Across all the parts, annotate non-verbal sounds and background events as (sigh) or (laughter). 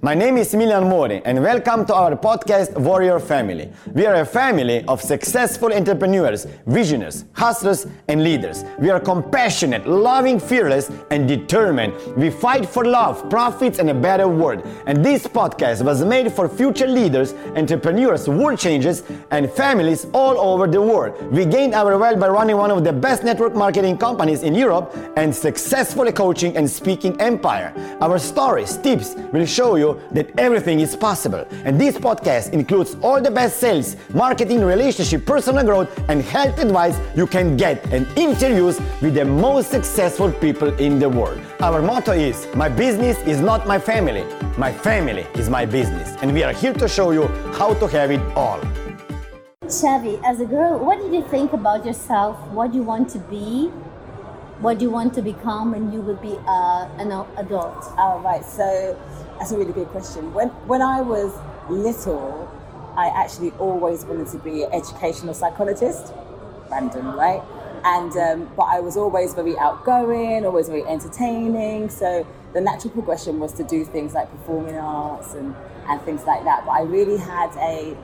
My name is Emilian Mori, and welcome to our podcast Warrior Family. We are a family of successful entrepreneurs, visionaries, hustlers, and leaders. We are compassionate, loving, fearless, and determined. We fight for love, profits, and a better world. And this podcast was made for future leaders, entrepreneurs, world changers, and families all over the world. We gained our wealth by running one of the best network marketing companies in Europe and successfully coaching and speaking empire. Our stories, tips will show you that everything is possible. And this podcast includes all the best sales, marketing, relationship, personal growth, and health advice you can get and interviews with the most successful people in the world. Our motto is My business is not my family, my family is my business. And we are here to show you how to have it all. Chevy, as a girl, what did you think about yourself? What do you want to be? What do you want to become when you will be uh, an adult? Oh, right. So that's a really good question. When when I was little, I actually always wanted to be an educational psychologist. Random, right? And um, but I was always very outgoing, always very entertaining. So the natural progression was to do things like performing arts and, and things like that. But I really had a,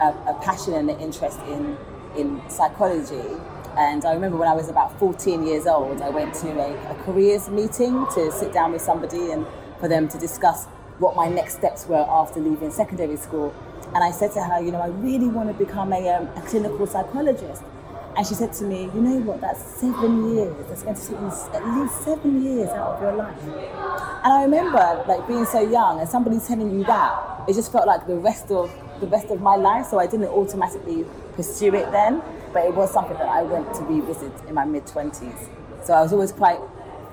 a, a passion and an interest in in psychology. And I remember when I was about 14 years old, I went to a, a careers meeting to sit down with somebody and for them to discuss what my next steps were after leaving secondary school. And I said to her, you know, I really want to become a, um, a clinical psychologist. And she said to me, you know what, that's seven years. That's going to take you at least seven years out of your life. And I remember like being so young and somebody telling you that, it just felt like the rest of the rest of my life. So I didn't automatically pursue it then, but it was something that I went to revisit in my mid twenties. So I was always quite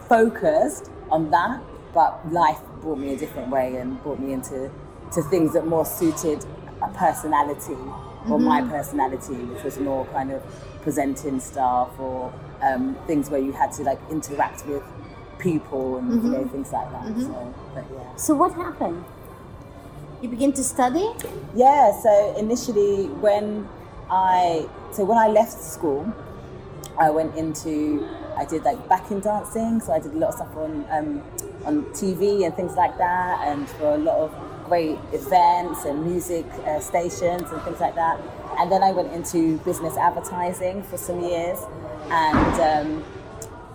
focused on that, but life brought me a different way and brought me into to things that more suited a personality or mm-hmm. my personality, which was more kind of presenting stuff or um, things where you had to like interact with people and mm-hmm. you know things like that. Mm-hmm. So, but, yeah. so what happened? You begin to study? Yeah. So initially, when I so when I left school, I went into I did like backing dancing, so I did a lot of stuff on um, on TV and things like that, and for a lot of great events and music uh, stations and things like that. And then I went into business advertising for some years, and um,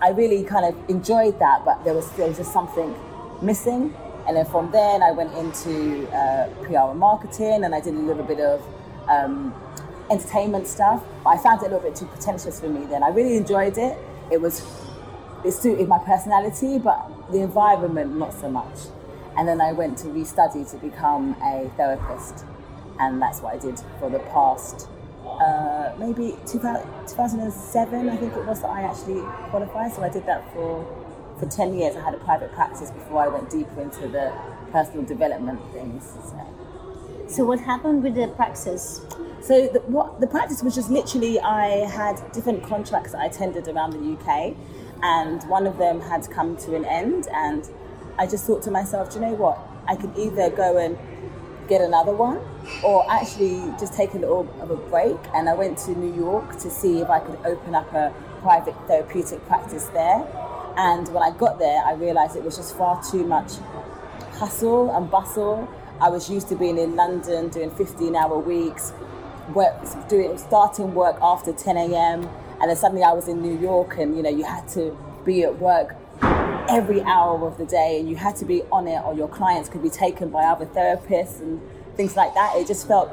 I really kind of enjoyed that, but there was still just something missing. And then from then, I went into uh, PR and marketing, and I did a little bit of um, entertainment stuff. But I found it a little bit too pretentious for me then. I really enjoyed it, it was it suited my personality, but the environment not so much. And then I went to restudy to become a therapist, and that's what I did for the past uh, maybe 2007. I think it was that I actually qualified. So I did that for for 10 years. I had a private practice before I went deeper into the personal development things. So. So what happened with the practice? So the, what the practice was just literally I had different contracts that I attended around the UK, and one of them had come to an end, and I just thought to myself, do you know what? I could either go and get another one, or actually just take a little of a break. And I went to New York to see if I could open up a private therapeutic practice there. And when I got there, I realized it was just far too much hustle and bustle I was used to being in London doing 15 hour weeks, work, doing starting work after 10 a.m. And then suddenly I was in New York and you know you had to be at work every hour of the day and you had to be on it or your clients could be taken by other therapists and things like that. It just felt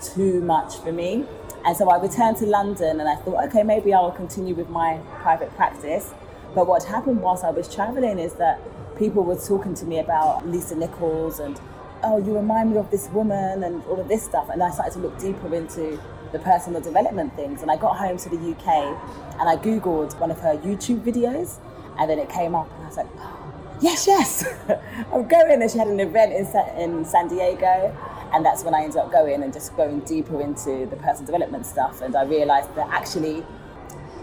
too much for me. And so I returned to London and I thought, okay, maybe I will continue with my private practice. But what happened whilst I was traveling is that people were talking to me about Lisa Nichols and oh, you remind me of this woman and all of this stuff. And I started to look deeper into the personal development things. And I got home to the UK and I Googled one of her YouTube videos and then it came up and I was like, oh, (gasps) yes, yes, (laughs) I'm going. And she had an event in, in San Diego. And that's when I ended up going and just going deeper into the personal development stuff. And I realized that actually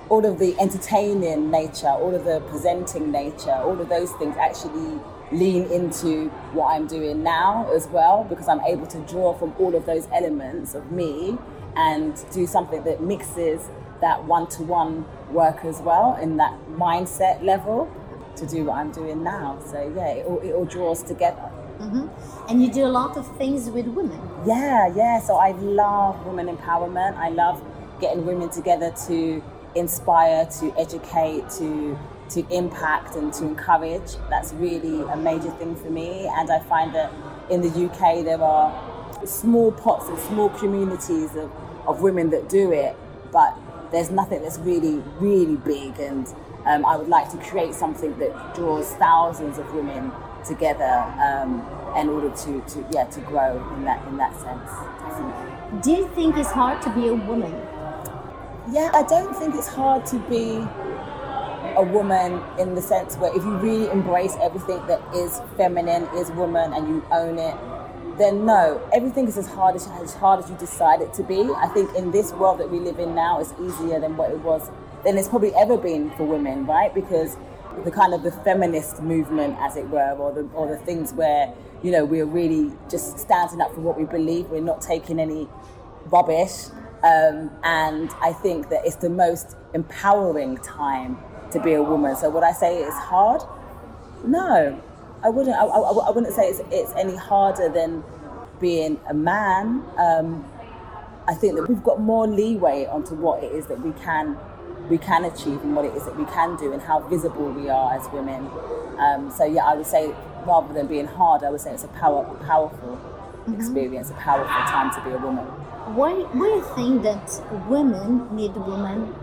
all of the entertaining nature, all of the presenting nature, all of those things actually lean into what I'm doing now as well because I'm able to draw from all of those elements of me and do something that mixes that one to one work as well in that mindset level to do what I'm doing now. So, yeah, it all, it all draws together. Mm-hmm. And you do a lot of things with women. Yeah, yeah. So I love women empowerment. I love getting women together to inspire, to educate, to to impact and to encourage. That's really a major thing for me. And I find that in the UK there are small pots and small communities of, of women that do it, but there's nothing that's really, really big. And um, I would like to create something that draws thousands of women together um, in order to, to yeah to grow in that in that sense. Definitely. Do you think it's hard to be a woman? Yeah, I don't think it's hard to be a woman in the sense where if you really embrace everything that is feminine, is woman, and you own it, then no, everything is as hard as as hard as you decide it to be. I think in this world that we live in now, it's easier than what it was than it's probably ever been for women, right? Because the kind of the feminist movement, as it were, or the or the things where you know we're really just standing up for what we believe. We're not taking any rubbish, um, and I think that it's the most empowering time to be a woman. So would I say it's hard? No, I wouldn't. I, I, I wouldn't say it's, it's any harder than being a man. Um, I think that we've got more leeway onto what it is that we can we can achieve and what it is that we can do and how visible we are as women. Um, so yeah, I would say rather than being hard, I would say it's a power, powerful experience, a powerful time to be a woman. Why, why do you think that women need women?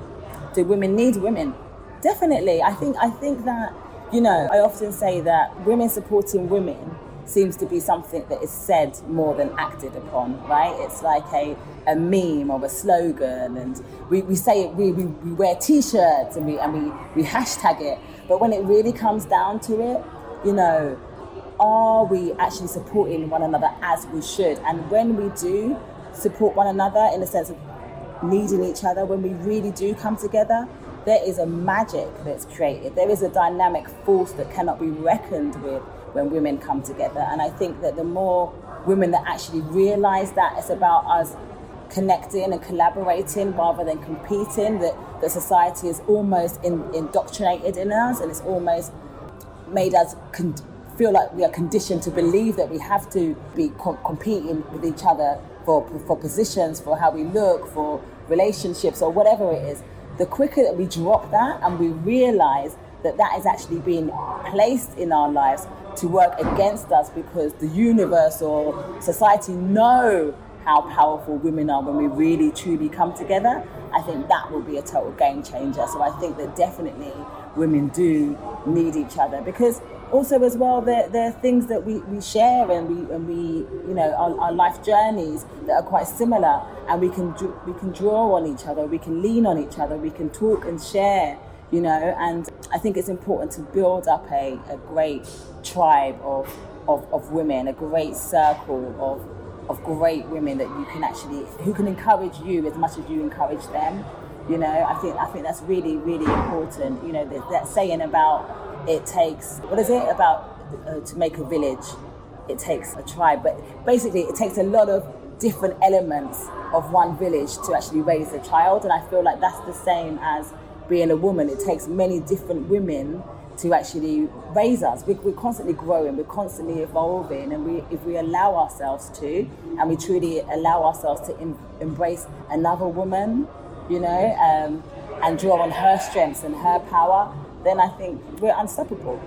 do women need women? Definitely. I think I think that you know I often say that women supporting women seems to be something that is said more than acted upon, right? It's like a, a meme or a slogan, and we, we say it, we, we, we wear t shirts and we, and we, we hashtag it. But when it really comes down to it, you know, are we actually supporting one another as we should? And when we do support one another in the sense of needing each other, when we really do come together, there is a magic that's created. There is a dynamic force that cannot be reckoned with when women come together. And I think that the more women that actually realize that it's about us connecting and collaborating rather than competing, that, that society is almost in, indoctrinated in us and it's almost made us con- feel like we are conditioned to believe that we have to be co- competing with each other for, for positions, for how we look, for relationships, or whatever it is. The quicker that we drop that and we realize that that is actually being placed in our lives to work against us because the universe or society know how powerful women are when we really truly come together, I think that will be a total game changer. So I think that definitely women do need each other because also as well there, there are things that we, we share and we and we you know our, our life journeys that are quite similar and we can we can draw on each other we can lean on each other we can talk and share you know and I think it's important to build up a, a great tribe of, of, of women a great circle of of great women that you can actually who can encourage you as much as you encourage them you know. I think i think that's really really important you know that, that saying about it takes what is it about uh, to make a village it takes a tribe but basically it takes a lot of different elements of one village to actually raise a child and i feel like that's the same as being a woman it takes many different women to actually raise us. We, we're constantly growing, we're constantly evolving, and we, if we allow ourselves to, and we truly allow ourselves to em- embrace another woman, you know, um, and draw on her strengths and her power, then I think we're unstoppable.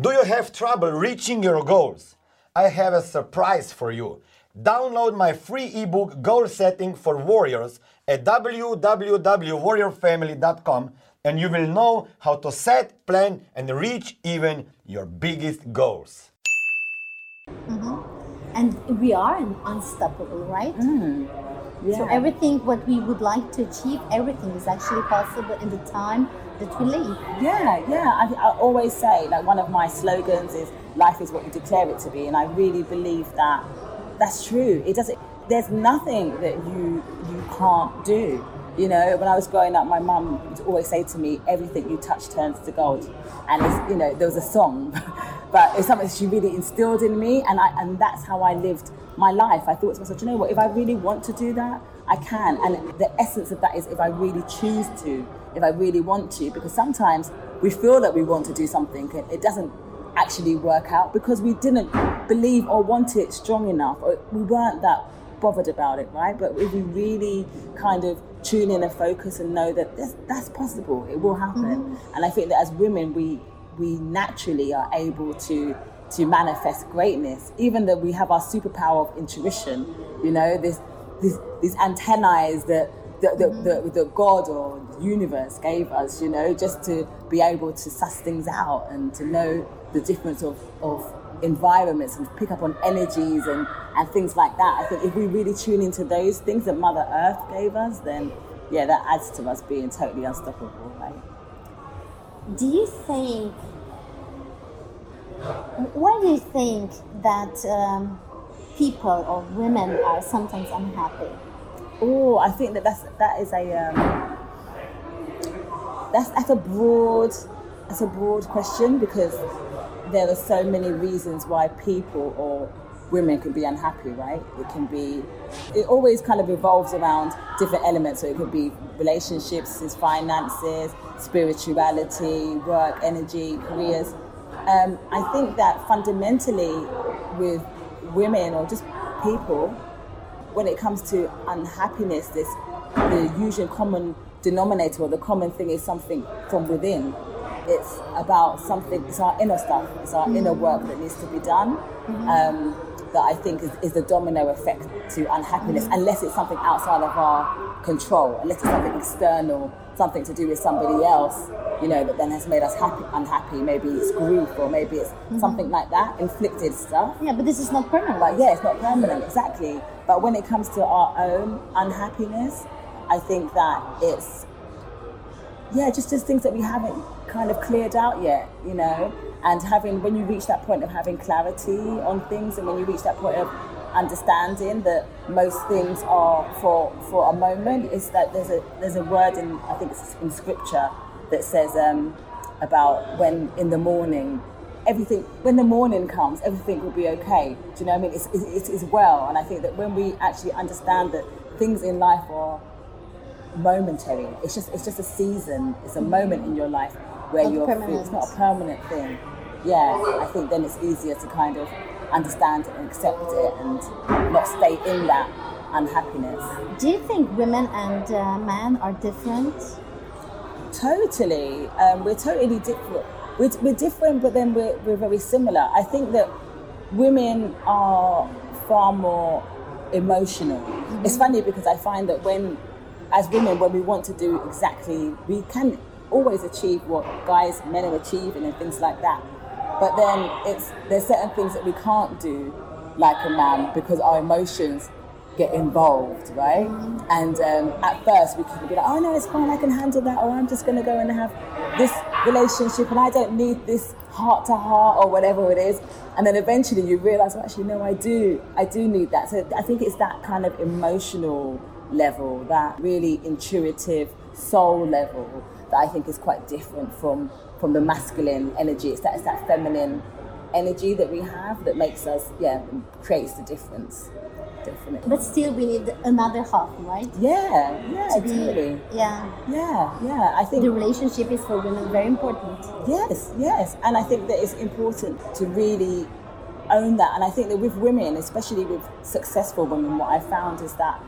Do you have trouble reaching your goals? I have a surprise for you. Download my free ebook Goal Setting for Warriors at www.warriorfamily.com and you will know how to set, plan, and reach even your biggest goals. Mm-hmm. And we are unstoppable, right? Mm. So everything what we would like to achieve, everything is actually possible in the time that we live. Yeah, yeah. I, I always say, like, one of my slogans is life is what you declare it to be. And I really believe that that's true. It doesn't, there's nothing that you, you can't do. You know, when I was growing up, my mum would always say to me, everything you touch turns to gold. And, it's, you know, there was a song, (laughs) but it's something she really instilled in me. And, I, and that's how I lived my life. I thought to myself, you know what, if I really want to do that, I can. And the essence of that is if I really choose to, if I really want to, because sometimes we feel that we want to do something and it doesn't actually work out because we didn't believe or want it strong enough, or we weren't that bothered about it, right? But if we really kind of tune in and focus and know that this, that's possible, it will happen. Mm-hmm. And I think that as women, we we naturally are able to to manifest greatness, even though we have our superpower of intuition. You know, this these these antennae that the, the, the, the God or the universe gave us, you know, just to be able to suss things out and to know the difference of, of environments and pick up on energies and, and things like that. I think if we really tune into those things that Mother Earth gave us, then yeah, that adds to us being totally unstoppable, right? Do you think? Why do you think that um, people or women are sometimes unhappy? Oh, I think that that's that is a um, that's that's a broad that's a broad question because there are so many reasons why people or women can be unhappy, right? It can be it always kind of revolves around different elements. So it could be relationships, finances, spirituality, work, energy, careers. Um, I think that fundamentally with women or just people, when it comes to unhappiness, this the usual common denominator or the common thing is something from within. It's about something. It's our inner stuff. It's our inner mm. work that needs to be done. Mm-hmm. Um, that I think is, is the domino effect to unhappiness, mm. unless it's something outside of our control, unless it's something external, something to do with somebody else, you know, that then has made us happy, unhappy. Maybe it's grief, or maybe it's mm-hmm. something like that, inflicted stuff. Yeah, but this is not permanent. But yeah, it's not permanent, exactly. But when it comes to our own unhappiness, I think that it's yeah, just just things that we haven't kind of cleared out yet, you know. And having when you reach that point of having clarity on things, and when you reach that point of understanding that most things are for for a moment, is that there's a there's a word in I think it's in scripture that says um, about when in the morning everything when the morning comes everything will be okay do you know what i mean it's, it's, it's well and i think that when we actually understand that things in life are momentary. It's just it's just a season. It's a moment in your life where you're permanent. It's not a permanent thing. Yeah, I think then it's easier to kind of understand it and accept it and not stay in that unhappiness. Do you think women and uh, men are different? Totally. Um, we're totally different. We're, we're different, but then we're, we're very similar. I think that women are far more emotional. Mm-hmm. It's funny because I find that when, as women, when we want to do exactly, we can always achieve what guys, men are achieving and things like that. But then it's there's certain things that we can't do like a man because our emotions get involved, right? And um, at first we could be like, oh no, it's fine, I can handle that, or I'm just gonna go and have this relationship and I don't need this heart to heart or whatever it is. And then eventually you realize, well, actually, no, I do, I do need that. So I think it's that kind of emotional level, that really intuitive soul level that I think is quite different from from the masculine energy. It's that it's that feminine energy that we have that makes us, yeah, creates the difference. Definitely. But still, we need another half, right? Yeah, yeah, To be- totally. Yeah. Yeah, yeah. I think The relationship is for women very important. Yes, yes. And I think that it's important to really own that. And I think that with women, especially with successful women, what I found is that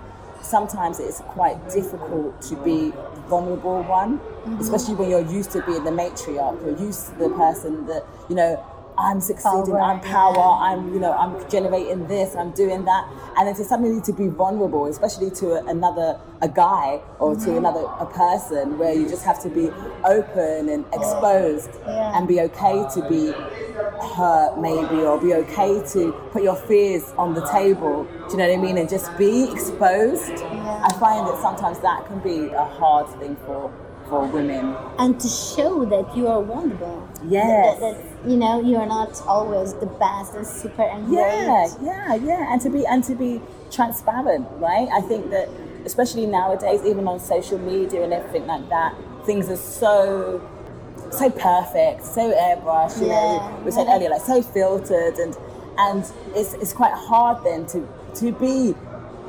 sometimes it's quite difficult to be the vulnerable one, mm-hmm. especially when you're used to being the matriarch, you're used to the person that, you know, I'm succeeding, Power, I'm power, yeah. I'm, you know, I'm generating this, I'm doing that. And then to suddenly to be vulnerable, especially to a, another, a guy or to another, a person where you just have to be open and exposed Yeah. and be okay to be hurt maybe or be okay to put your fears on the table do you know what i mean and just be exposed Yeah. i find that sometimes that can be a hard thing for for women And to show that you are vulnerable. Yes. That, that, you know, you are not always the best and super and yeah great. yeah yeah. And to be and to be transparent right? I think that especially nowadays even on social media and everything like that things are so so perfect so airbrushed you know. Yeah. we said earlier like so filtered and and it's it's quite hard then to to be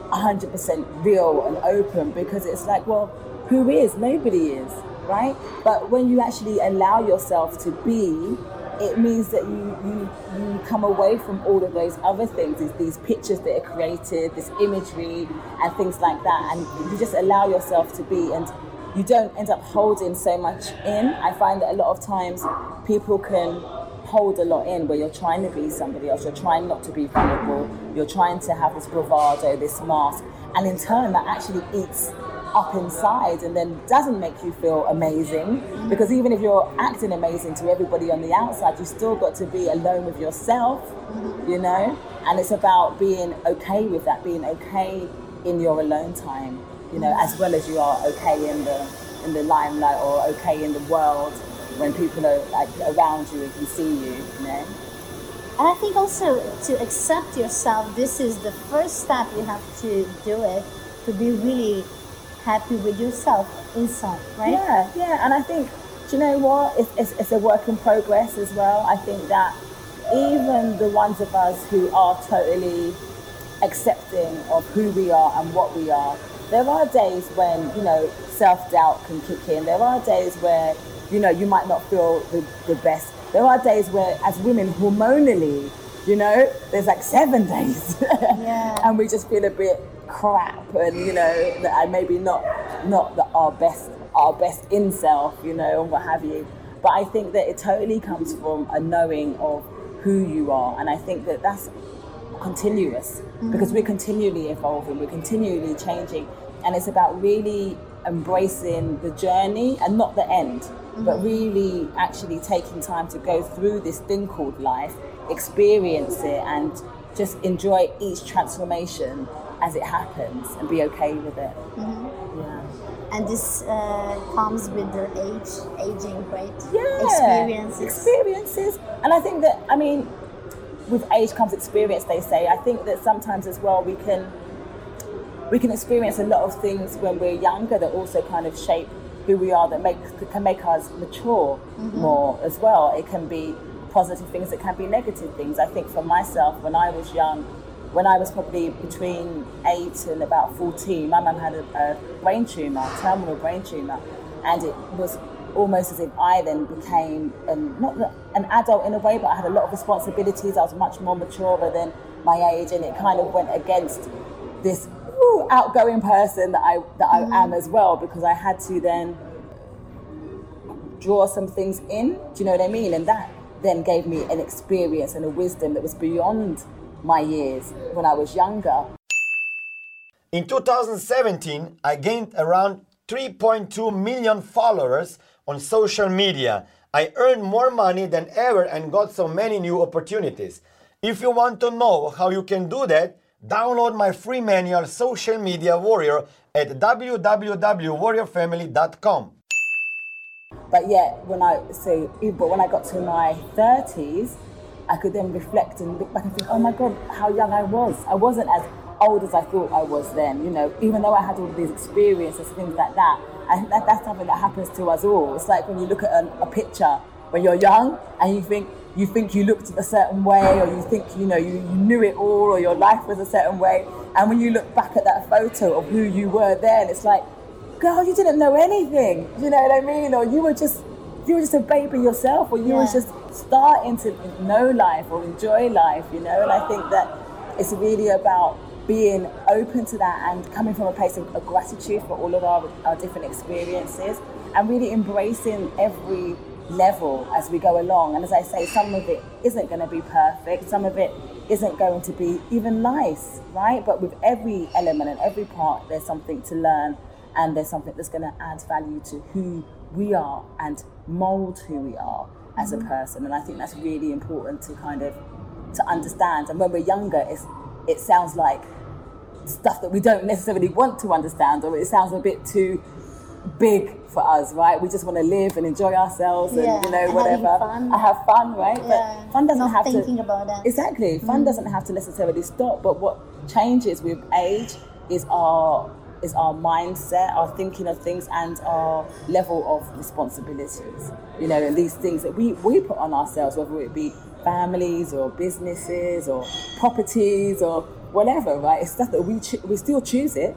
100% real and open because it's like well who is? Nobody is right? But when you actually allow yourself to be it means that you, you you come away from all of those other things, these, these pictures that are created, this imagery and things like that, and you just allow yourself to be and you don't end up holding so much in. I find that a lot of times people can hold a lot in where you're trying to be somebody else, you're trying not to be vulnerable, you're trying to have this bravado, this mask, and in turn that actually eats up inside and then doesn't make you feel amazing. Because even if you're acting amazing to everybody on the outside you still got to be alone with yourself you know? And it's about being okay with that being okay in your alone time you know as well as you are okay in the in the limelight or okay in the world when people are like around you and can see you you know? And I think also to accept yourself, this is the first step you have to do it to be really happy with yourself inside, right? Yeah, yeah, and I think, do you know what? It's, it's, it's a work in progress as well. I think that even the ones of us who are totally accepting of who we are and what we are, there are days when, you know, self doubt can kick in. There are days where, you know, you might not feel the, the best. There are days where, as women, hormonally, you know, there's like seven (laughs) days. Yeah. and we just feel a bit crap and you know that I maybe not not the, our best our best in self you know and what have you. But I think that it totally comes from a knowing of who you are. And I think that that's continuous because we're mm-hmm. continually evolving we're continually changing. And it's about really embracing the journey and not the end but mm-hmm. really actually taking time to go through this thing called life experience it and just enjoy each transformation as it happens and be okay with it. Yeah. And this uh, comes with the age, aging, right? Yeah. Experiences. Experiences. And I think that, I mean, with age comes experience, they say. I think that sometimes as well we can we can experience a lot of things when we're younger that also kind of shape who we are that make can make us mature more as well. It can be positive things, it can be negative things. I think for myself, when I was young, when I was probably between eight and about 14, my mum had a, a brain tumour, terminal brain tumour, and it was almost as if I then became an, not an adult in a way, but I had a lot of responsibilities. I was much more mature than my age, and it kind of went against this woo, outgoing person that I that I mm-hmm. am as well, because I had to then draw some things in. Do you know what I mean? And that then gave me an experience and a wisdom that was beyond my years when I was younger. In 2017, I gained around 3.2 million followers on social media. I earned more money than ever and got so many new opportunities. If you want to know how you can do that, download my free manual Social Media Warrior at www.warriorfamily.com. But yet, when I so, but when I got to my thirties, I could then reflect and look back and think, oh my god, how young I was. I wasn't as old as I thought I was then. You know, even though I had all these experiences, things like that. Think that that's something that happens to us all. It's like when you look at a, a picture when you're young and you think you think you looked a certain way, or you think you know you, you knew it all, or your life was a certain way. And when you look back at that photo of who you were then, it's like girl, you didn't know anything. You know what I mean? Or you were just you were just a baby yourself, or you were just starting to know life or enjoy life, you know. And I think that it's really about being open to that and coming from a place of, of gratitude for all of our, our different experiences and really embracing every level as we go along. And as I say, some of it isn't going to be perfect, some of it isn't going to be even nice, right? But with every element and every part, there's something to learn and there's something that's going to add value to who we are and mold who we are as a mm-hmm. person. And I think that's really important to kind of to understand. And when we're younger, it's, it sounds like stuff that we don't necessarily want to understand, or it sounds a bit too big for us, right? We just want to live and enjoy ourselves and Yeah, you know whatever. I have fun, right? Yeah, But fun doesn't not have to thinking about that. Exactly. Fun mm. doesn't have to necessarily stop, but what changes with age is our is our mindset, our thinking of things, and our level of responsibilities. You know, and these things that we, we put on ourselves, whether it be families or businesses or properties or whatever, right? It's stuff that we cho- we still choose it.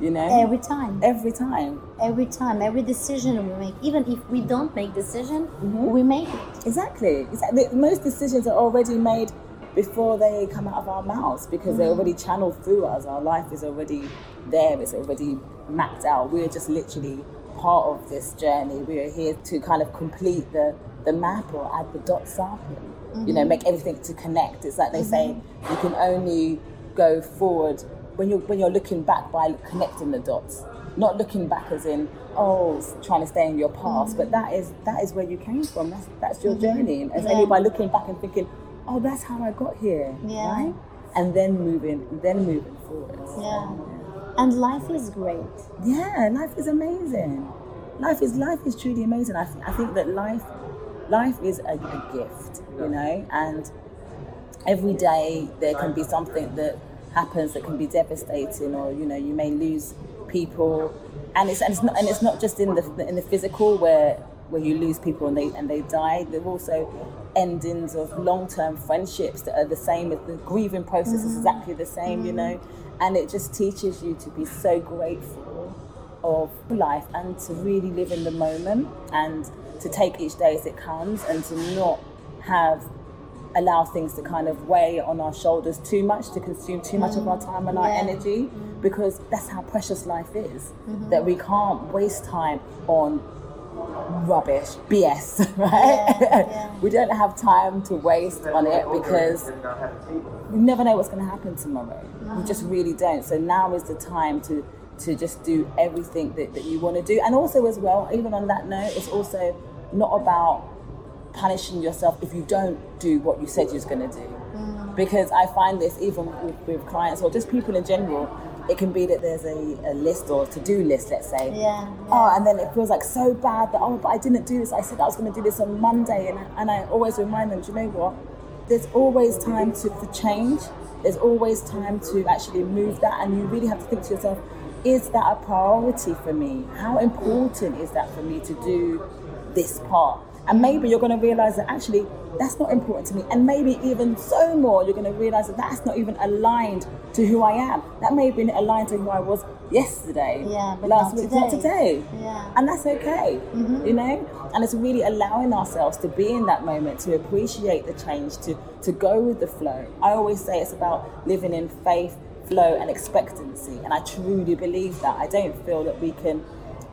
You know, Every time. every time. Every time. Every decision we make. Even if we don't make decision, mm-hmm. we make it. Exactly. exactly. Most decisions are already made before they come out of our mouths because they're mm. already channeled through us. Our life is already there. It's already mapped out. We're just literally part of this journey. We are here to kind of complete the the map or add the dots up. And, You know, mm-hmm. make everything to connect. It's like they say, mm-hmm. you can only go forward when you're when you're looking back by connecting the dots. Not looking back as in oh trying to stay in your past, but mm. that is that is where you came from. That's that's your mm-hmm. journey. And it's only by looking back and thinking, oh, that's how I got here, Yeah. right? And then moving, then moving forward. Yeah. And life is great. Yeah, life is amazing. Life is life is truly amazing. I, th- I think that life life is a, a gift, you know, and every day there can be something that happens that can be devastating, or you know, you may lose people, and it's and it's not and it's not just in the in the physical where where you lose people and they and they die. There are also endings of long term friendships that are the same as the grieving process is mm. exactly the same, you know, mm. and it just teaches you to be so grateful of life and to really live in the moment and to take each day as it comes and to not have allow things to kind of weigh on our shoulders too much to consume too much of our mm. time and our Yeah. energy because that's how precious life is mm-hmm. that we can't waste time on rubbish bs (laughs) right yeah. we don't have time to waste on it because you never know what's going to happen tomorrow. You just really don't. So now is the time to to just do everything that, that you want to do. And also as well, even on that note, it's also not about punishing yourself if you don't do what you said you was going to do. Mm. Because I find this even with, with clients or just people in general, it can be that there's a, a list or to-do list, let's say. Yeah. Oh, and then it feels like so bad that, oh, but I didn't do this. I said I was going to do this on Monday. And I, and I always remind them, do you know what? There's always time to, for change. There's always time to actually move that. And you really have to think to yourself, is that a priority for me? How important is that for me to do this part? And maybe you're going to realize that actually that's not important to me. And maybe even so more, you're going to realize that that's not even aligned to who I am. That may have been aligned to who I was yesterday, Yeah, but last not week, not today. today. Yeah. And that's okay, mm-hmm. you know? And it's really allowing ourselves to be in that moment, to appreciate the change, to, to go with the flow. I always say it's about living in faith, flow, and expectancy. And I truly believe that. I don't feel that we can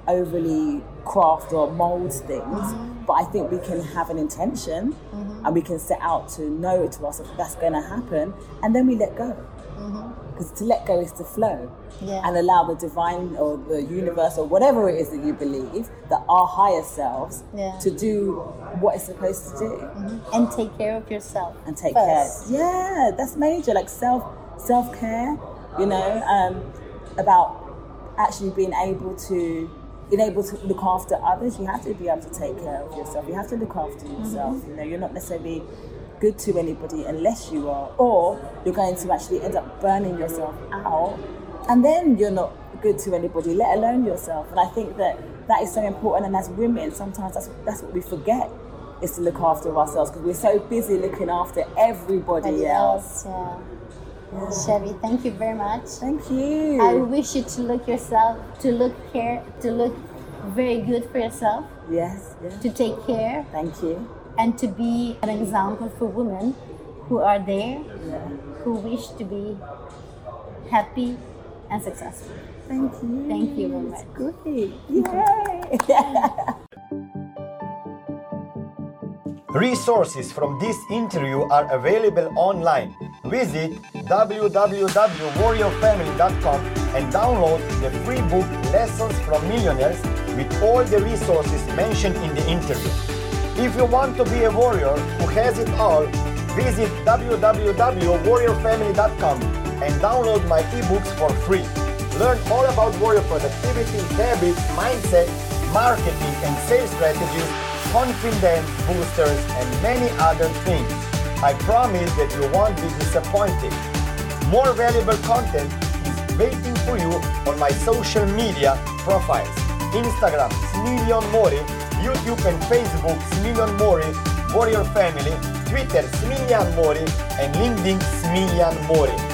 overly craft or mold things, mm-hmm. but I think we can have an intention mm-hmm. and we can set out to know it to ourselves that's going to happen, and then we let go. Mm-hmm. Because to let go is to flow Yeah. and allow the divine or the universe or whatever it is that you believe, that our higher selves, Yeah. to do what it's supposed to do And take care of yourself. and take first. care. Yeah, that's major. Like self self care, you know, um, about actually being able to being able to look after others. You have to be able to take care of yourself. You have to look after mm-hmm. yourself. You know, you're not necessarily good to anybody unless you are, or you're going to actually end up burning yourself out, and then you're not good to anybody, let alone yourself. And I think that that is so important. And as women, sometimes that's that's what we forget is to look after ourselves because we're so busy looking after everybody Everybody else. else, yeah. Chevy, thank you very much. Thank you. I wish you to look yourself, to look care, to look very good for yourself, yes, yes. to take care, Thank you. and to be an example for women who are there, Yeah. who wish to be happy and successful. Thank you. Thank you very much. Great. (laughs) Yay. (laughs) Resources from this interview are available online. Visit www.warriorfamily.com and download the free book Lessons from Millionaires with all the resources mentioned in the interview. If you want to be a warrior who has it all, visit www.warriorfamily.com and download my ebooks for free. Learn all about warrior productivity, habits, mindset, marketing and sales strategies, confidence boosters, and many other things. I promise that you won't be disappointed. More valuable content is waiting for you on my social media profiles. Instagram, Smillion Mori, YouTube and Facebook, Smillion Mori, Warrior Family, Twitter, Smillian Mori, and LinkedIn, Smillian Mori.